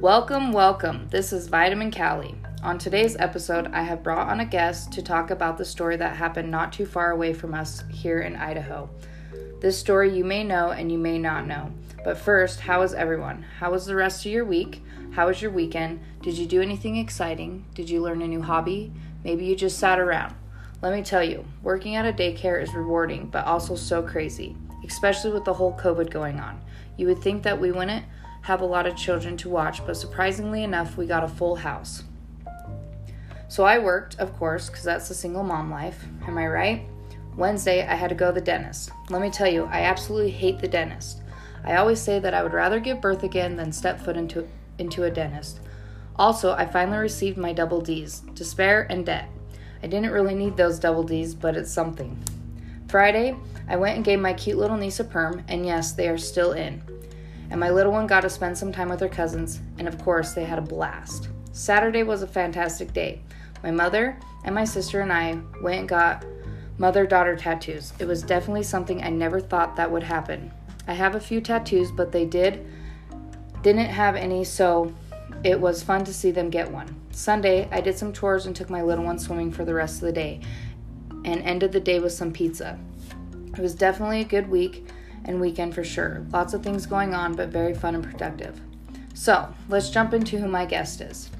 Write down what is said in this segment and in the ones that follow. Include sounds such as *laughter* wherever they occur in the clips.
Welcome, welcome. This is Vitamin Cali. On today's episode, I have brought on a guest to talk about the story that happened not too far away from us here in Idaho. This story you may know and you may not know. But first, how is everyone? How was the rest of your week? How was your weekend? Did you do anything exciting? Did you learn a new hobby? Maybe you just sat around. Let me tell you, working at a daycare is rewarding, but also so crazy, especially with the whole COVID going on. You would think that we wouldn't have a lot of children to watch, but surprisingly enough, we got a full house. So I worked, of course, because that's the single mom life. Am I right? Wednesday, I had to go to the dentist. Let me tell you, I absolutely hate the dentist. I always say that I would rather give birth again than step foot into, into a dentist. Also, I finally received my double D's despair and debt. I didn't really need those double D's, but it's something. Friday, I went and gave my cute little niece a perm, and yes, they are still in and my little one got to spend some time with her cousins, and of course, they had a blast. Saturday was a fantastic day. My mother and my sister and I went and got mother daughter tattoos. It was definitely something I never thought that would happen. I have a few tattoos, but they did didn't have any, so it was fun to see them get one. Sunday, I did some chores and took my little one swimming for the rest of the day and ended the day with some pizza. It was definitely a good week and weekend for sure. Lots of things going on, but very fun and productive. So, let's jump into who my guest is.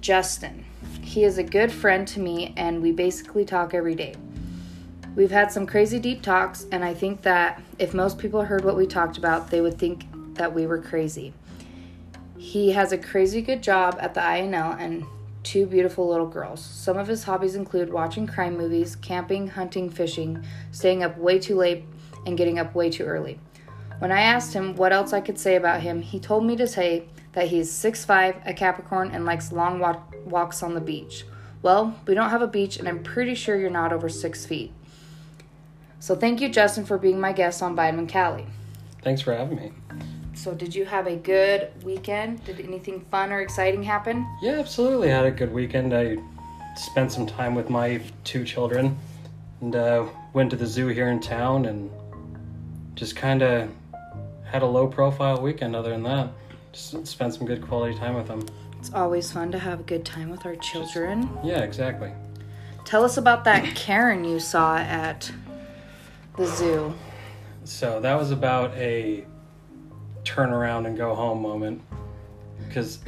Justin. He is a good friend to me, and we basically talk every day. We've had some crazy deep talks, and I think that if most people heard what we talked about, they would think that we were crazy. He has a crazy good job at the INL and two beautiful little girls. Some of his hobbies include watching crime movies, camping, hunting, fishing, staying up way too late and getting up way too early. When I asked him what else I could say about him, he told me to say that he's 6'5, a Capricorn, and likes long walk- walks on the beach. Well, we don't have a beach, and I'm pretty sure you're not over six feet. So thank you, Justin, for being my guest on Vitamin Cali. Thanks for having me. So, did you have a good weekend? Did anything fun or exciting happen? Yeah, absolutely. I had a good weekend. I spent some time with my two children and uh, went to the zoo here in town and just kind of had a low profile weekend other than that. Just spent some good quality time with them. It's always fun to have a good time with our children. Just, yeah, exactly. Tell us about that Karen you saw at the zoo. So that was about a turn around and go home moment because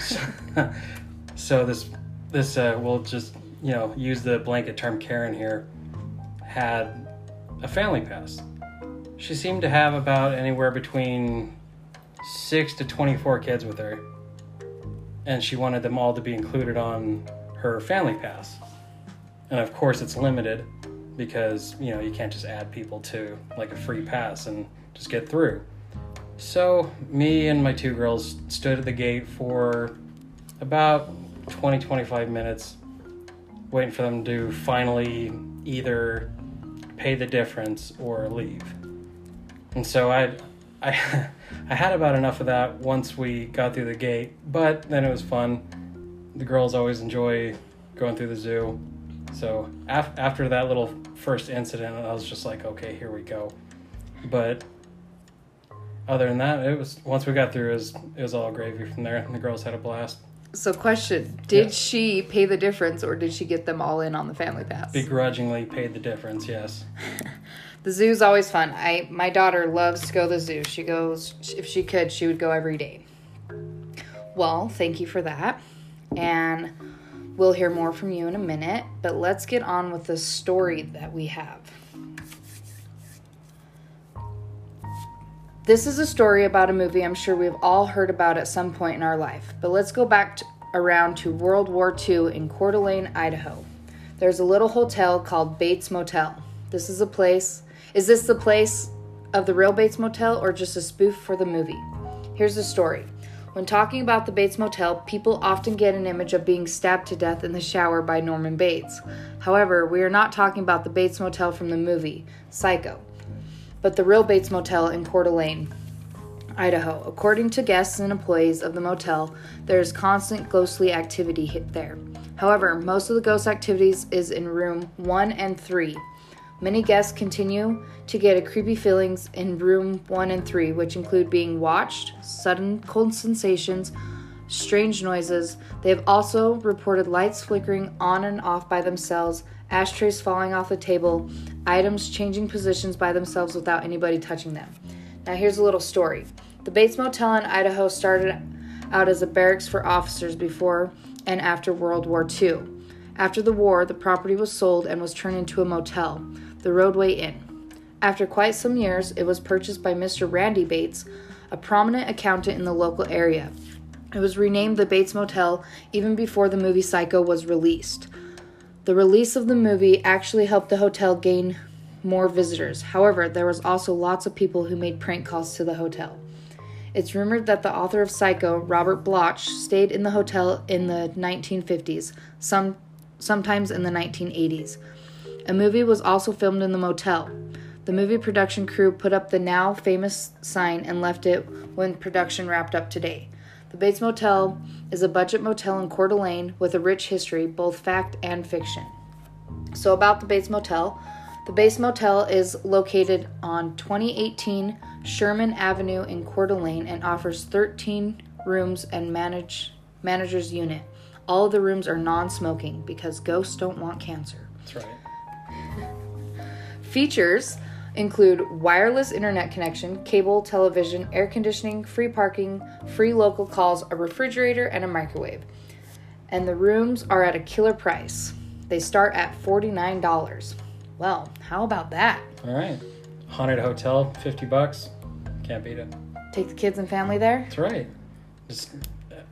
*laughs* so this this uh, we'll just you know use the blanket term Karen here had a family pass she seemed to have about anywhere between six to 24 kids with her. And she wanted them all to be included on her family pass. And of course, it's limited because, you know, you can't just add people to like a free pass and just get through. So, me and my two girls stood at the gate for about 20 25 minutes, waiting for them to finally either pay the difference or leave. And so I, I, *laughs* I had about enough of that once we got through the gate, but then it was fun. The girls always enjoy going through the zoo. So af- after that little first incident, I was just like, okay, here we go. But other than that, it was once we got through, it was, it was all gravy from there, and the girls had a blast. So, question: Did yes. she pay the difference, or did she get them all in on the family pass? Begrudgingly paid the difference. Yes. *laughs* The zoo's always fun. I my daughter loves to go to the zoo. She goes if she could, she would go every day. Well, thank you for that. And we'll hear more from you in a minute, but let's get on with the story that we have. This is a story about a movie I'm sure we've all heard about at some point in our life, but let's go back to, around to World War II in Coeur d'Alene, Idaho. There's a little hotel called Bates Motel. This is a place is this the place of the real Bates Motel or just a spoof for the movie? Here's the story. When talking about the Bates Motel, people often get an image of being stabbed to death in the shower by Norman Bates. However, we are not talking about the Bates Motel from the movie, Psycho, but the real Bates Motel in Coeur d'Alene, Idaho. According to guests and employees of the motel, there is constant ghostly activity there. However, most of the ghost activities is in room 1 and 3. Many guests continue to get a creepy feelings in room 1 and 3, which include being watched, sudden cold sensations, strange noises. They have also reported lights flickering on and off by themselves, ashtrays falling off the table, items changing positions by themselves without anybody touching them. Now, here's a little story. The Bates Motel in Idaho started out as a barracks for officers before and after World War II. After the war, the property was sold and was turned into a motel, the Roadway Inn. After quite some years, it was purchased by Mr. Randy Bates, a prominent accountant in the local area. It was renamed the Bates Motel even before the movie Psycho was released. The release of the movie actually helped the hotel gain more visitors. However, there was also lots of people who made prank calls to the hotel. It's rumored that the author of Psycho, Robert Bloch, stayed in the hotel in the 1950s, some sometimes in the 1980s. A movie was also filmed in the motel. The movie production crew put up the now famous sign and left it when production wrapped up today. The Bates Motel is a budget motel in Coeur d'Alene with a rich history, both fact and fiction. So, about the Bates Motel, the Bates Motel is located on 2018 Sherman Avenue in Coeur d'Alene and offers 13 rooms and manage, manager's unit. All of the rooms are non smoking because ghosts don't want cancer. That's right. Features include wireless internet connection, cable, television, air conditioning, free parking, free local calls, a refrigerator, and a microwave. And the rooms are at a killer price. They start at $49. Well, how about that? All right. Haunted hotel, 50 bucks. Can't beat it. Take the kids and family there? That's right. Just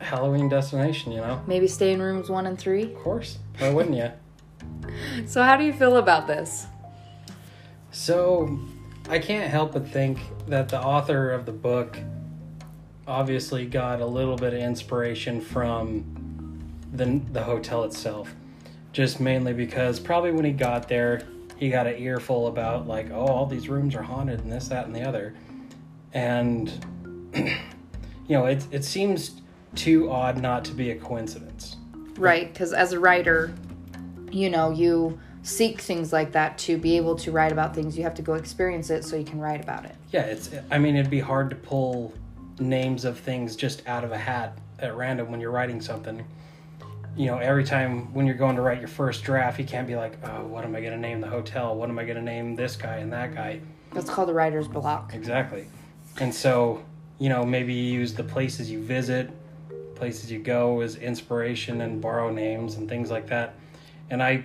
Halloween destination, you know? Maybe stay in rooms one and three? Of course. Why wouldn't you? *laughs* So, how do you feel about this? So, I can't help but think that the author of the book obviously got a little bit of inspiration from the the hotel itself. Just mainly because probably when he got there, he got an earful about like, oh, all these rooms are haunted and this, that, and the other, and *clears throat* you know, it it seems too odd not to be a coincidence. Right, because as a writer, you know, you seek things like that to be able to write about things. You have to go experience it so you can write about it. Yeah, it's. I mean, it'd be hard to pull names of things just out of a hat at random when you're writing something. You know, every time when you're going to write your first draft, you can't be like, "Oh, what am I going to name the hotel? What am I going to name this guy and that guy?" That's called the writer's block. Exactly. And so, you know, maybe you use the places you visit, places you go as inspiration and borrow names and things like that. And I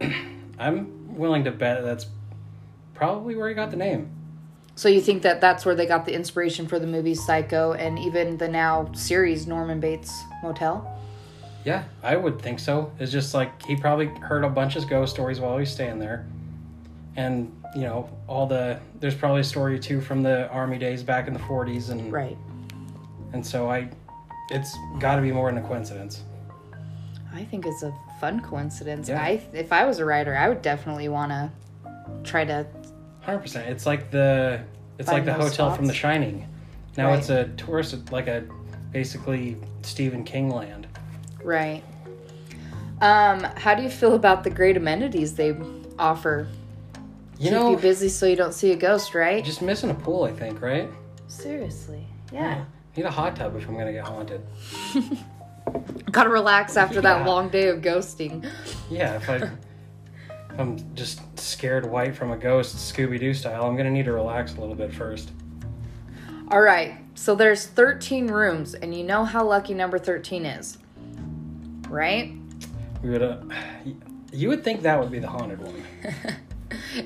*clears throat* I'm willing to bet that's probably where he got the name. So you think that that's where they got the inspiration for the movie Psycho and even the now series Norman Bates Motel? Yeah, I would think so. It's just like he probably heard a bunch of ghost stories while he was staying there. And, you know, all the there's probably a story or two from the army days back in the 40s and Right. and so I it's got to be more than a coincidence. I think it's a fun coincidence. Yeah. I if I was a writer, I would definitely want to try to 100%. It's like the it's like the hotel from The. Shining. Now Right. it's a tourist like a basically Stephen King land. right. Um, how do you feel about the great amenities they offer? You Keep know, you busy so you don't see a ghost, right? just missing a pool, I think, right? Seriously. Yeah. Need a hot tub if I'm going to get haunted. *laughs* Gotta relax after that long day of ghosting. Yeah, if I *laughs* I'm just scared white from a ghost, Scooby Doo style, I'm gonna need to relax a little bit first. All right. So there's 13 rooms, and you know how lucky number 13 is, right? We would, uh, you would think that would be the haunted one. *laughs*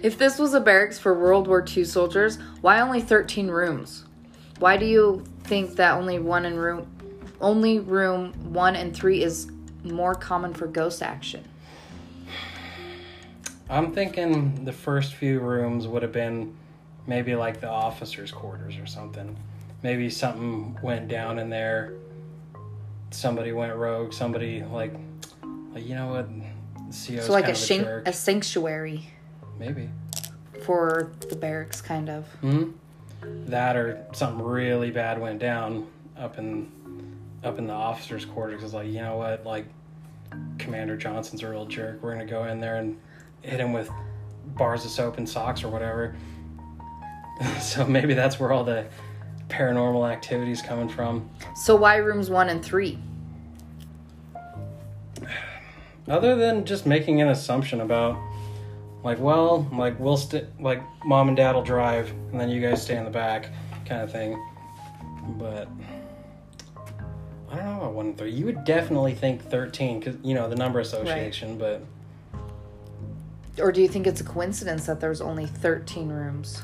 If this was a barracks for World War II soldiers, why only 13 rooms? Why do you think that only one in room, only room one and three is more common for ghost action? I'm thinking the first few rooms would have been maybe like the officers' quarters or something. Maybe something went down in there. Somebody went rogue. Somebody like, like you know what? CO's so like a, of shan- jerk. a sanctuary Maybe. for the barracks, kind of. hmm That or something really bad went down up in up in the officers' quarters. It's like you know what, like Commander Johnson's a real jerk. We're gonna go in there and hit him with bars of soap and socks or whatever. *laughs* so maybe that's where all the paranormal activities coming from. So why rooms one and three? Other than just making an assumption about, like, well, like we'll st- like mom and dad will drive, and then you guys stay in the back, kind of thing. But one and three. You would definitely think thirteen, because you know the number association. But Or do you think it's a coincidence that there's only 13 rooms?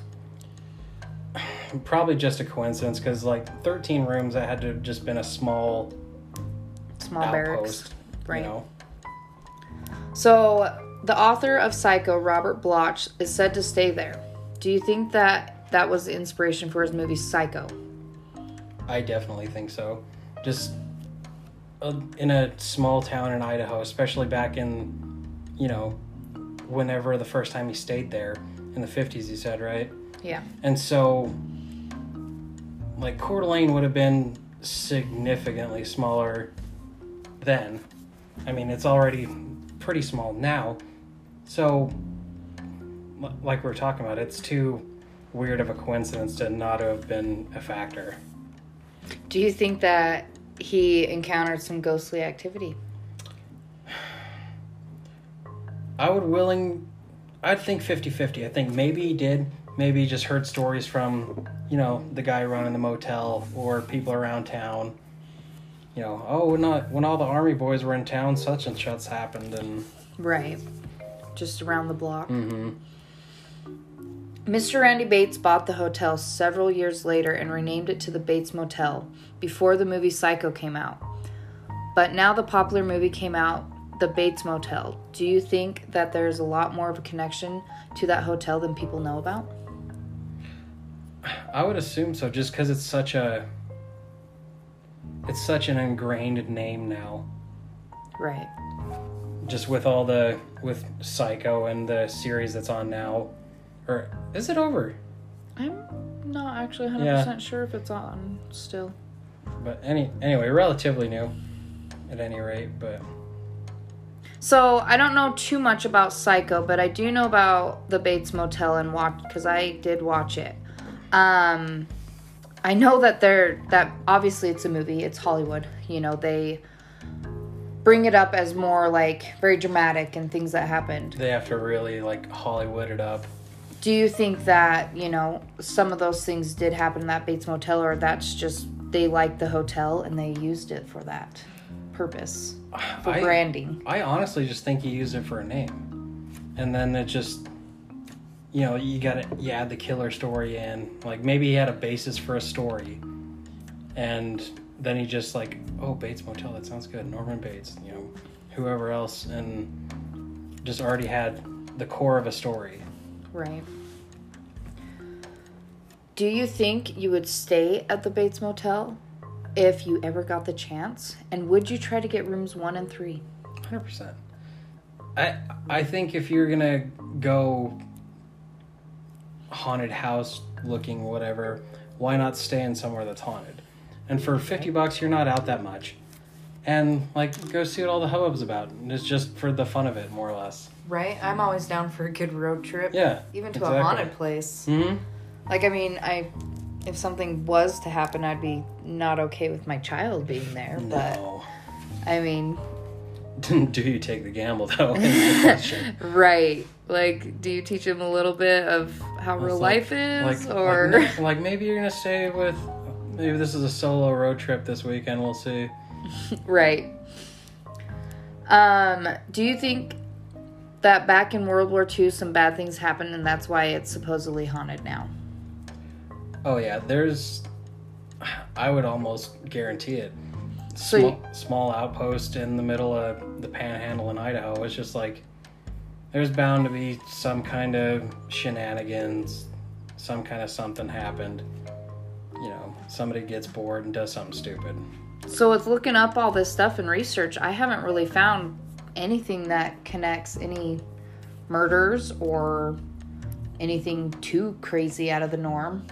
probably just a coincidence, because like thirteen rooms, that had to have just been a small Small barracks. outpost. Right. You know. So, the author of Psycho, Robert Bloch, is said to stay there. Do you think that that was the inspiration for his movie Psycho? I definitely think so. Just Uh, in a small town in Idaho, especially back in, you know, whenever the first time he stayed there in the 50s, he said, right? Yeah. And so, like, Coeur d'Alene would have been significantly smaller then. I mean, it's already pretty small now. So, li- like we are talking about, it's too weird of a coincidence to not have been a factor. Do you think that he encountered some ghostly activity? I would willing I'd think 50-50. I think maybe he did. Maybe he just heard stories from, you know, the guy running the motel or people around town. You know, oh, when not when all the army boys were in town, such and such happened, and Right. Just around the block. hmm Mr. Randy Bates bought the hotel several years later and renamed it to the Bates Motel before the movie Psycho came out. But now the popular movie came out, The Bates Motel. Do you think that there's a lot more of a connection to that hotel than people know about? I would assume so, just because it's such a it's such an ingrained name now. Right. Just with all the with Psycho and the series that's on now, or is it over? I'm not actually 100% Yeah. sure if it's on still. But any anyway, relatively new, at any rate. But So I don't know too much about Psycho, but I do know about the Bates Motel and watch because I did watch it. Um, I know that they're that obviously it's a movie. It's Hollywood. You know they bring it up as more like very dramatic and things that happened. they have to really like Hollywood it up. Do you think that you know some of those things did happen in that Bates Motel, or that's just they liked the hotel and they used it for that purpose for I- branding? I honestly just think he used it for a name, and then it just, you know, you got to you add the killer story in. Like maybe he had a basis for a story, and then he just like, oh Bates Motel, that sounds good. Norman Bates, you know, whoever else, and just already had the core of a story. Right. Do you think you would stay at the Bates Motel if you ever got the chance? And would you try to get rooms one and three? Hundred percent. I I think if you're gonna go haunted house looking whatever, why not stay in somewhere that's haunted? And for fifty bucks, you're not out that much. And like, go see what all the hubbub's about. And it's just for the fun of it, more or less. Right. I'm always down for a good road trip. Yeah. Even to exactly. a haunted place. Hmm. Like I mean, I if something was to happen, I'd be not okay with my child being there. But No. I mean, *laughs* Do you take the gamble though? *laughs* The *laughs* right. Like, do you teach him a little bit of how real like- life is, like, or like, like maybe you're gonna stay with. Maybe this is a solo road trip this weekend. We'll see. *laughs* Right. Um, do you think that back in World War II some bad things happened and that's why it's supposedly haunted now? Oh yeah, there's. I would almost guarantee it. So Small, you- small outpost in the middle of the Panhandle in Idaho. It's just like there's bound to be some kind of shenanigans, some kind of something happened. You know, somebody gets bored and does something stupid. So with looking up all this stuff and research, I haven't really found anything that connects any murders or anything too crazy out of the norm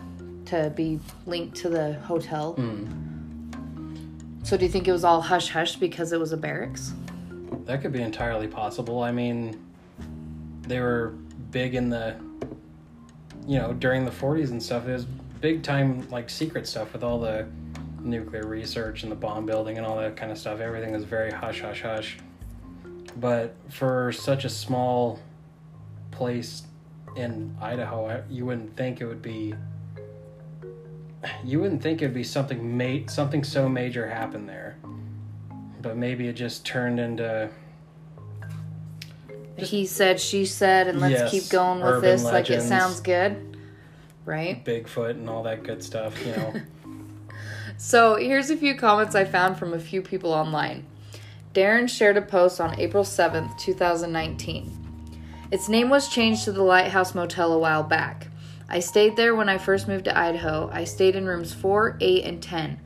to be linked to the hotel. Hmm. So do you think it was all hush hush because it was a barracks? That could be entirely possible. I mean, they were big in the, you know, during the 40s and stuff. It was big time like secret stuff with all the nuclear research and the bomb building and all that kind of stuff. Everything is very hush hush hush. But for such a small place in Idaho, you wouldn't think it would be. You wouldn't think it'd be something ma- something so major happened there, but maybe it just turned into Just- he said, she said, and let's Yes, keep going with this. Like it sounds good, right? Bigfoot and all that good stuff. You know, *laughs* So here's a few comments I found from a few people online. Darren shared a post on April 7th, 2019. Its name was changed to the Lighthouse Motel a while back. I stayed there when I first moved to Idaho. I stayed in rooms 4, 8, and 10.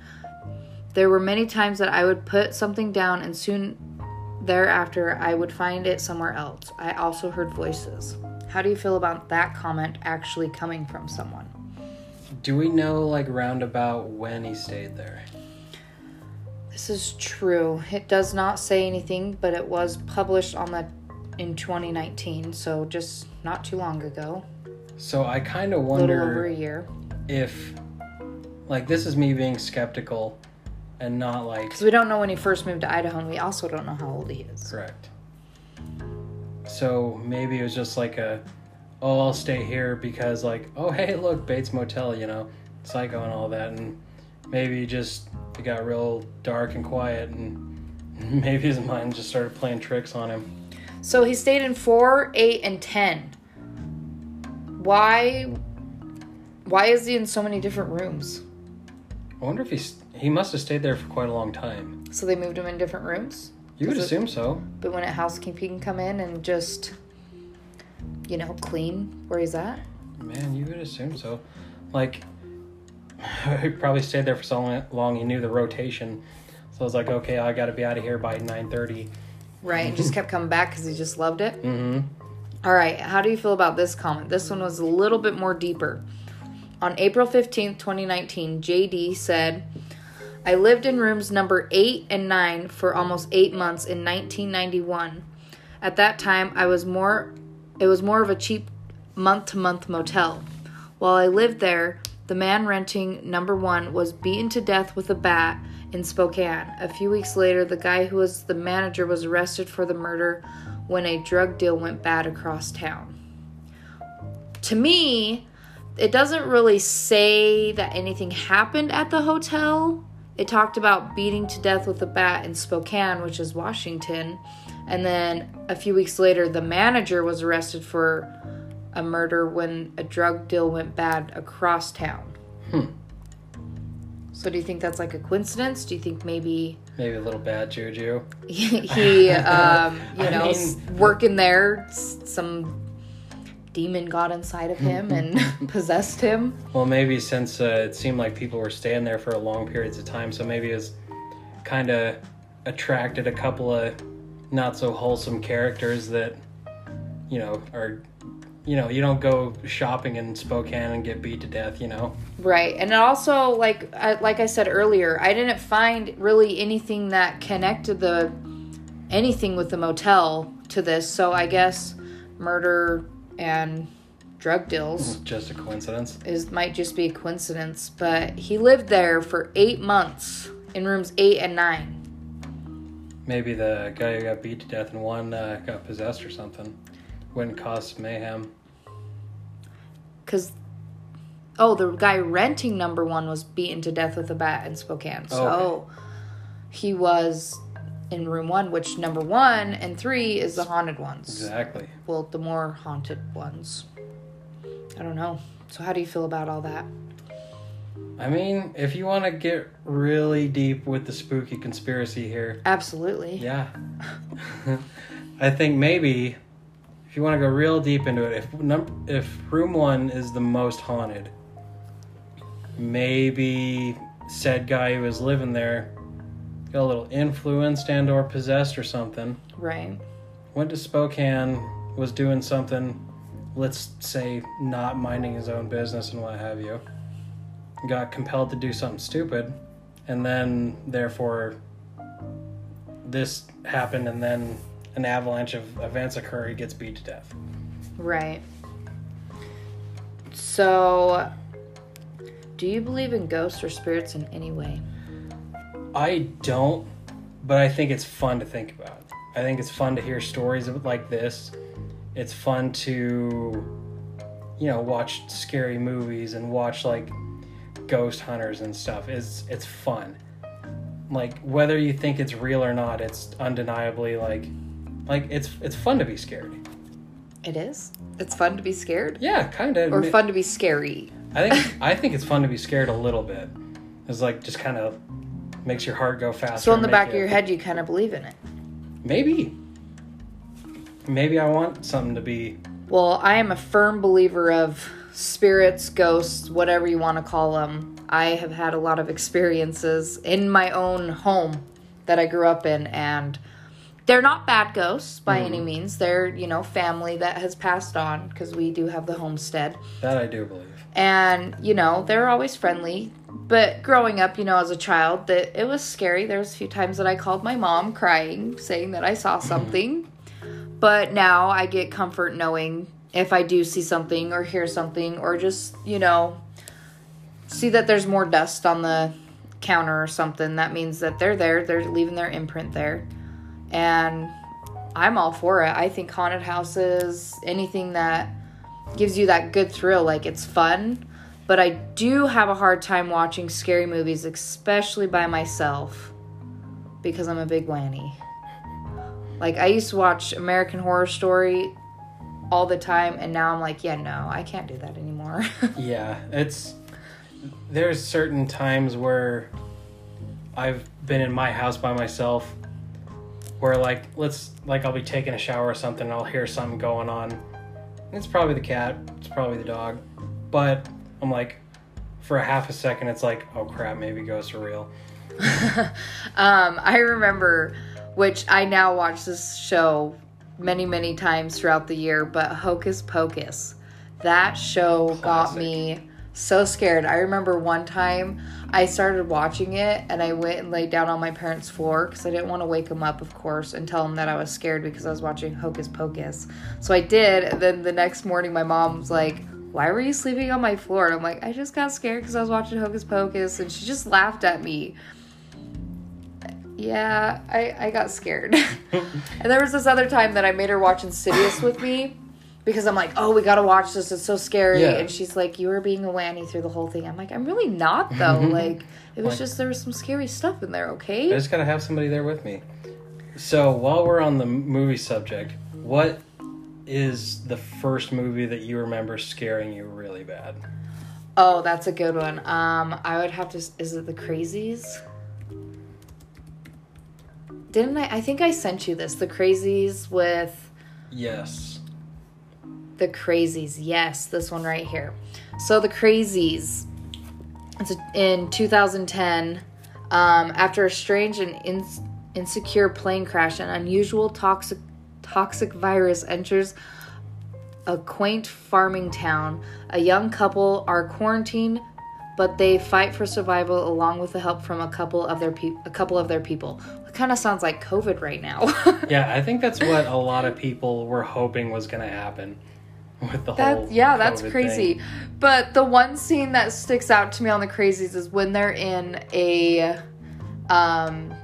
There were many times that I would put something down and soon thereafter I would find it somewhere else. I also heard voices. How do you feel about that comment actually coming from someone? Do we know like roundabout when he stayed there? This is true. It does not say anything, but it was published on the in 2019, so just not too long ago. So I kind of A little over wonder a year. if, like, this is me being skeptical, and not like Because we don't know when he first moved to Idaho, and we also don't know how old he is. correct. So maybe it was just like a, oh, I'll stay here because like, oh hey, look, Bates Motel, you know, Psycho and all that, and maybe just it got real dark and quiet, and *laughs* maybe his mind just started playing tricks on him. So he stayed in 4, 8, and 10. Why why is he in so many different rooms? I wonder if he's he must have stayed there for quite a long time. So they moved him in different rooms? You would Does it- assume so. But when a housekeeping can come in and just you know, clean where he's at? Man, you would assume so. Like, *laughs* he probably stayed there for so long- he knew the rotation. So I was like, okay, I got to be out of here by nine thirty. Right, and just kept coming back because he just loved it. Mm-hmm. All right, how do you feel about this comment? This one was a little bit more deeper. On April 15th, 2019, JD said, I lived in rooms number 8 and 9 for almost 8 months in 1991. At that time, I was more it was more of a cheap month-to-month motel. While I lived there, the man renting number 1 was beaten to death with a bat in Spokane. A few weeks later, the guy who was the manager was arrested for the murder when a drug deal went bad across town. To me, it doesn't really say that anything happened at the hotel. It talked about beating to death with a bat in Spokane, which is Washington. And then a few weeks later, the manager was arrested for a murder when a drug deal went bad across town. Hmm. So, do you think that's like a coincidence? Do you think maybe Maybe a little bad juju. *laughs* he, *laughs* um, you know, mean- working there, some demon got inside of him and *laughs* possessed him? Well, maybe since uh, it seemed like people were staying there for long periods of time, so maybe it's kind of attracted a couple of not so wholesome characters that you know are you know you don't go shopping in Spokane and get beat to death. You know. Right, and also like I, like I said earlier, I didn't find really anything that connected the anything with the motel to this. So I guess murder and drug deals Just a coincidence. is might just be a coincidence. But he lived there for eight months in rooms eight and nine. Maybe the guy who got beat to death in one uh, got possessed or something. Wouldn't cause mayhem. Cause oh, the guy renting number one was beaten to death with a bat in Spokane. So Oh, he was in room one, which number one and three is the haunted ones. Exactly. Well, the more haunted ones. I don't know. So how do you feel about all that? I mean, if you want to get really deep with the spooky conspiracy here, Absolutely. yeah. *laughs* I think maybe if you want to go real deep into it, if num- if room one is the most haunted, maybe said guy who was living there got a little influenced and or possessed or something. Right. Went to Spokane, was doing something, let's say not minding his own business and what have you. Got compelled to do something stupid, and then therefore this happened, and then an avalanche of events occur. He gets beat to death. Right. So Do you believe in ghosts or spirits in any way? I don't, but I think it's fun to think about. I think it's fun to hear stories of like this. It's fun to, you know, watch scary movies and watch like ghost hunters and stuff. It's it's fun. Like whether you think it's real or not, it's undeniably like, like it's it's fun to be scared. It is. It's fun to be scared, Yeah, kind of. or fun to be scary. I think I think it's fun to be scared a little bit. It's like just kind of makes your heart go faster. So in the back of your head, you kind of believe in it. maybe, maybe I want something to be. Well, I am a firm believer of spirits, ghosts, whatever you want to call them. I have had a lot of experiences in my own home that I grew up in, and they're not bad ghosts by hmm. any means. They're, you know, family that has passed on because we do have the homestead. That I do believe. And, you know, they're always friendly. But growing up, you know, as a child, that it was scary. There was a few times that I called my mom crying, saying that I saw *laughs* something. But now I get comfort knowing if I do see something or hear something or just, you know, see that there's more dust on the counter or something, that means that they're there. They're leaving their imprint there. And I'm all for it. I think haunted houses, anything that gives you that good thrill, like it's fun. But I do have a hard time watching scary movies, especially by myself, because I'm a big wanny. Like I used to watch American Horror Story all the time, and now I'm like, yeah, no, I can't do that anymore. *laughs* Yeah, it's there's certain times where I've been in my house by myself where like let's like I'll be taking a shower or something and I'll hear something going on. It's probably the cat, it's probably the dog. But I'm like for a half a second it's like, oh crap, maybe ghosts are real. *laughs* Um, I remember, which I now watch this show many, many times throughout the year, but Hocus Pocus. That show got me so scared. I remember one time I started watching it and I went and laid down on my parents' floor because I didn't want to wake them up, of course, and tell them that I was scared because I was watching Hocus Pocus. So I did, and then the next morning my mom was like, why were you sleeping on my floor? And I'm like, I just got scared because I was watching Hocus Pocus, and she just laughed at me. Yeah, I, I got scared. *laughs* and there was this other time that I made her watch Insidious with me because I'm like, oh, we gotta watch this. It's so scary. Yeah. And she's like, you were being a wanny through the whole thing. I'm like, I'm really not though. *laughs* like, it was Like- just there was some scary stuff in there. Okay. I just gotta have somebody there with me. So while we're on the movie subject, what is the first movie that you remember scaring you really bad? Oh, that's a good one. Um, I would have to. Is it the Crazies? Didn't I? I think I sent you this. The Crazies with Yes. The Crazies. Yes, this one right here. So The Crazies. It's in 2010. Um, after a strange and ins insecure plane crash, an unusual toxic toxic virus enters a quaint farming town. A young couple are quarantined, but they fight for survival along with the help from a couple of their pe- a couple of their people. Kind of sounds like COVID right now. *laughs* Yeah, I think that's what a lot of people were hoping was gonna happen with the whole. That yeah, that's crazy. thing. But the one scene that sticks out to me on the crazies is when they're in a um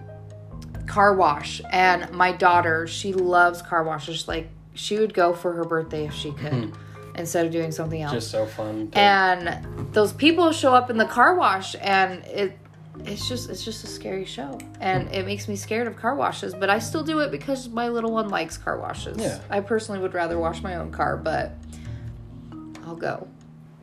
car wash and my daughter, she loves car washes like she would go for her birthday if she could instead of doing something else. Just so fun. to- and those people show up in the car wash and it it's just it's just a scary show and it makes me scared of car washes but i still do it because my little one likes car washes Yeah. i personally would rather wash my own car but i'll go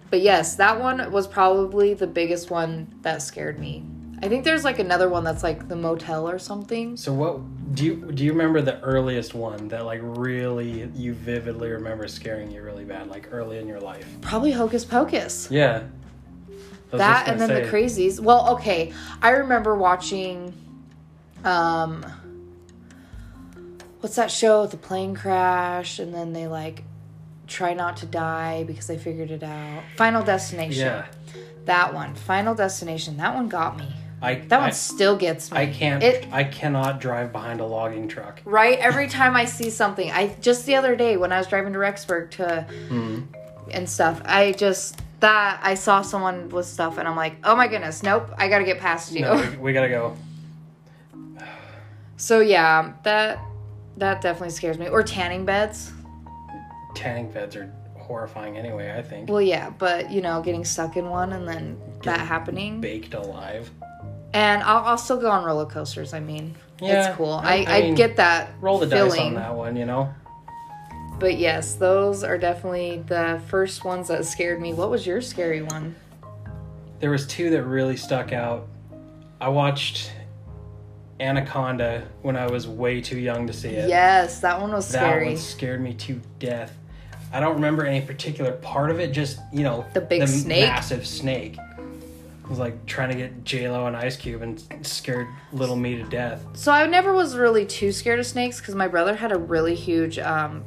but yes that one was probably the biggest one that scared me i think there's like another one that's like the motel or something so what do you do? You remember the earliest one that like really you vividly remember scaring you really bad, like early in your life? probably hocus pocus Yeah. I that and then the crazies. Well okay i remember watching um what's that show the plane crash and then they like try not to die because they figured it out? Final destination. Yeah. that one. Final destination. That one got me. I that I, one still gets me. I can't. it I cannot drive behind a logging truck. right? Every time i see something. I just the other day when i was driving to rexburg to Mm. and stuff i just that I saw someone with stuff and I'm like, oh my goodness, nope, I gotta get past you. No, we, we gotta go. *sighs* So yeah, that that definitely scares me. Or tanning beds. Tanning beds are horrifying anyway. I think Well, yeah, but you know, getting stuck in one and then that happening. baked alive. And I'll, I'll still go on roller coasters. I mean, Yeah, it's cool. I- I, I I, get that Roll the dice on that one, you know. But yes, those are definitely the first ones that scared me. What was your scary one? There was two that really stuck out. I watched Anaconda when I was way too young to see it. Yes, that one was scary. that one scared me to death. I don't remember any particular part of it. Just you know, The big snake? massive snake. It was like trying to get J Lo and Ice Cube and scared little me to death. So I never was really too scared of snakes because my brother had a really huge, um,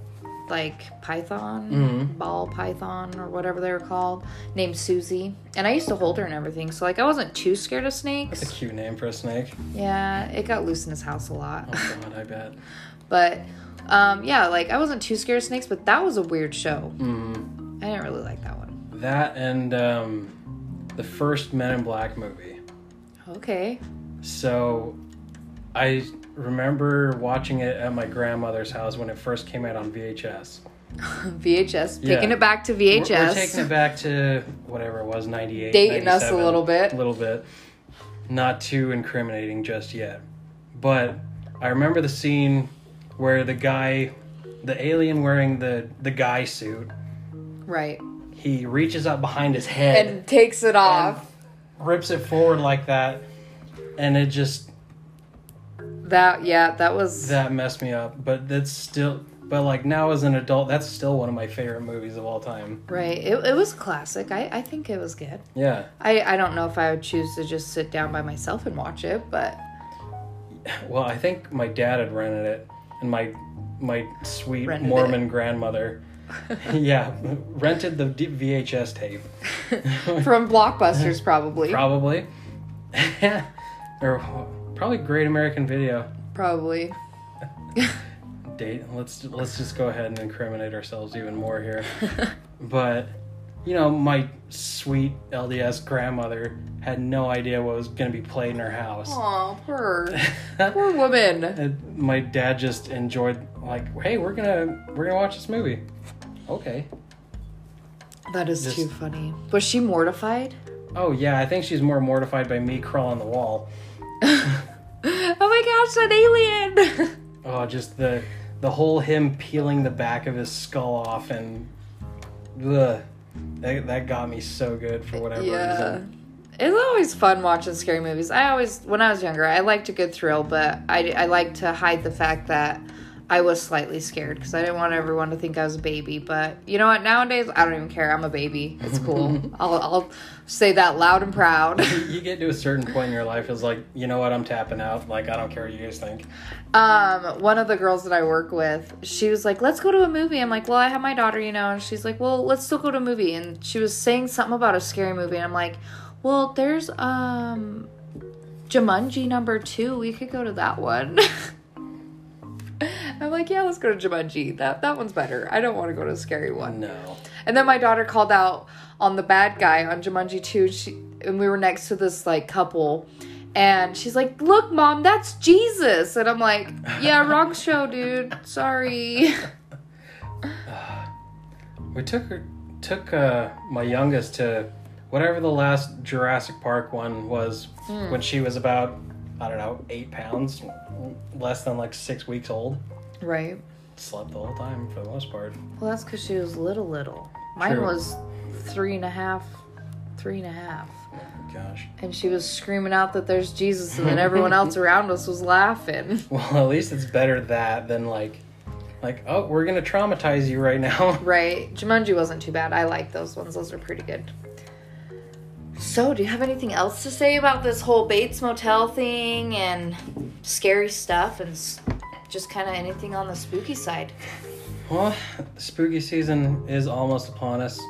like python, Mhm. ball python or whatever they were called, named Susie, and I used to hold her and everything. So like I wasn't too scared of snakes. That's a cute name for a snake. Yeah, it got loose in his house a lot, Oh god, I bet. *laughs* but um, yeah, like I wasn't too scared of snakes, but that was a weird show. Mm. I didn't really like that one. That and um, the first Men in Black movie. Okay, So, I remember watching it at my grandmother's house when it first came out on VHS. *laughs* VHS, Yeah. taking it back to We're- VHS, We're, taking it back to whatever it was, 98. dating us a little bit. A little bit. Not too incriminating just yet. But I remember the scene where the guy, the alien wearing the, the guy suit, right, he reaches up behind his head, and takes it off. rips it forward like that, and it just, That yeah, that was that messed me up. But that's still, but like now as an adult, that's still one of my favorite movies of all time. right. It, it was classic. I I think it was good. Yeah. I I don't know if I would choose to just sit down by myself and watch it, but *sighs* Well, I think my dad had rented it, and my my sweet Rented Mormon grandmother, *laughs* yeah, rented the VHS tape. *laughs* from Blockbusters *laughs* probably. Probably, or probably Great American Video. probably. *laughs* Date. Let's let's just go ahead and incriminate ourselves even more here. *laughs* But you know, my sweet LDS grandmother had no idea what was going to be played in her house. Aw, poor *laughs* poor woman. And my dad just enjoyed like, hey, we're gonna we're gonna watch this movie. Okay. That is Just- too funny. Was she mortified? Oh yeah, I think she's more mortified by me crawling the wall. Oh my gosh, that alien! *laughs* Oh, just the the whole him peeling the back of his skull off and ugh, that that got me so good for whatever yeah. reason. It's always fun watching scary movies. I always, when I was younger, I liked a good thrill, but I, I like to hide the fact that I was slightly scared because I didn't want everyone to think I was a baby. But you know what? Nowadays, I don't even care. I'm a baby. It's cool. *laughs* I'll, I'll say that loud and proud. You get to a certain point in your life, it's like, you know what, I'm tapping out. Like, I don't care what you guys think. um, one of the girls that I work with, she was like, "Let's go to a movie." I'm like, "Well, I have my daughter, you know," and she's like, "Well, let's still go to a movie." And she was saying something about a scary movie, and I'm like, "Well, there's um, Jumanji number two. We could go to that one." *laughs* *laughs* I'm like, "Yeah, let's go to Jumanji. That that one's better. I don't want to go to a scary one." No. And then my daughter called out on the bad guy on Jumanji 2. She and we were next to this like couple and she's like, "Look, mom, that's Jesus." And I'm like, "Yeah, *laughs* wrong show, dude. Sorry." *sighs* We took her, took uh, my youngest to whatever the last Jurassic Park one was when she was about I don't know eight pounds, less than like six weeks old. Right. Slept the whole time for the most part. Well, that's because she was little, little. Mine True. was three and a half, three and a half. Gosh. And she was screaming out that there's Jesus, and then everyone *laughs* else around us was laughing. Well, at least it's better that than like, like oh, we're gonna traumatize you right now. Right. Jumanji wasn't too bad. I like those ones. Those are pretty good. So, do you have anything else to say about this whole Bates Motel thing and scary stuff and just kind of anything on the spooky side? Well, spooky season is almost upon us,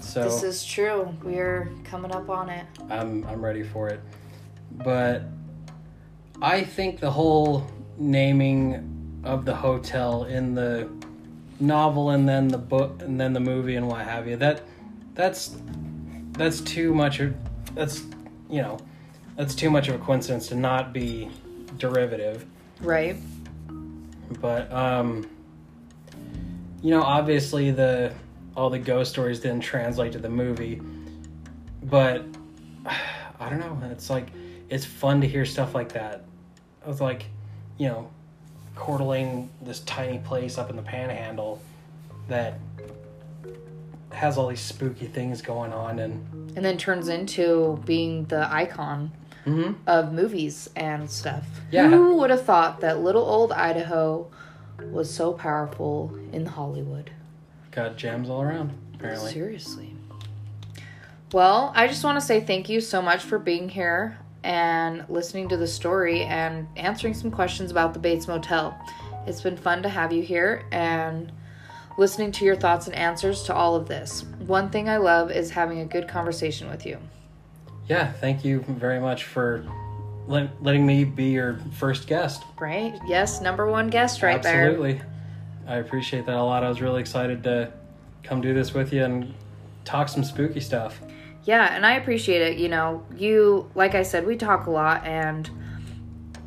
so This is true. We're coming up on it. I'm I'm ready for it. But I think the whole naming of the hotel in the novel and then the book and then the movie and what have you that that's that's too much of that's you know that's too much of a coincidence to not be derivative. Right. But um, you know, obviously the all the ghost stories didn't translate to the movie, but *sighs* I don't know. It's like it's fun to hear stuff like that. I was like, you know, Coeur this tiny place up in the Panhandle that has all these spooky things going on, and And then turns into being the icon Mhm. of movies and stuff. Yeah. Who would have thought that little old Idaho was so powerful in Hollywood? got gems all around. Apparently, Seriously. Well, I just want to say thank you so much for being here and listening to the story and answering some questions about the Bates Motel. It's been fun to have you here and listening to your thoughts and answers to all of this. One thing I love is having a good conversation with you. yeah. Thank you very much for let, letting me be your first guest. Right? Yes, number one guest right there. Absolutely. I appreciate that a lot. I was really excited to come do this with you and talk some spooky stuff. Yeah, and I appreciate it. You know, you like I said, we talk a lot, and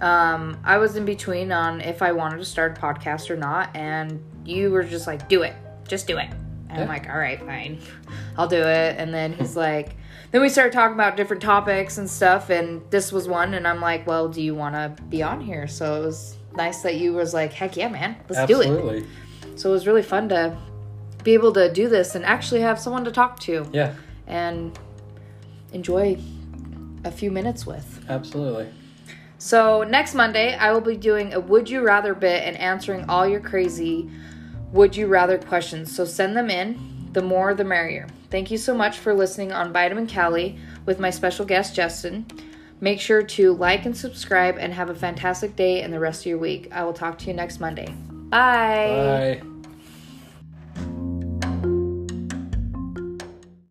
um, I was in between on if I wanted to start a podcast or not, and you were just like, "Do it, just do it." And I'm like, "All right, fine, *laughs* I'll do it." And then he's like, then we started talking about different topics and stuff, and this was one, and I'm like, "Well, do you want to be on here?" So it was nice that you was like, "Heck yeah, man, let's do it." So it was really fun to be able to do this and actually have someone to talk to Yeah, and enjoy a few minutes with. absolutely. So, next Monday, I will be doing a Would You Rather bit and answering all your crazy Would You Rather questions. So, send them in. The more, the merrier. Thank you so much for listening on Vitamin Callie with my special guest, Justin. Make sure to like and subscribe and have a fantastic day and the rest of your week. I will talk to you next Monday. Bye. Bye.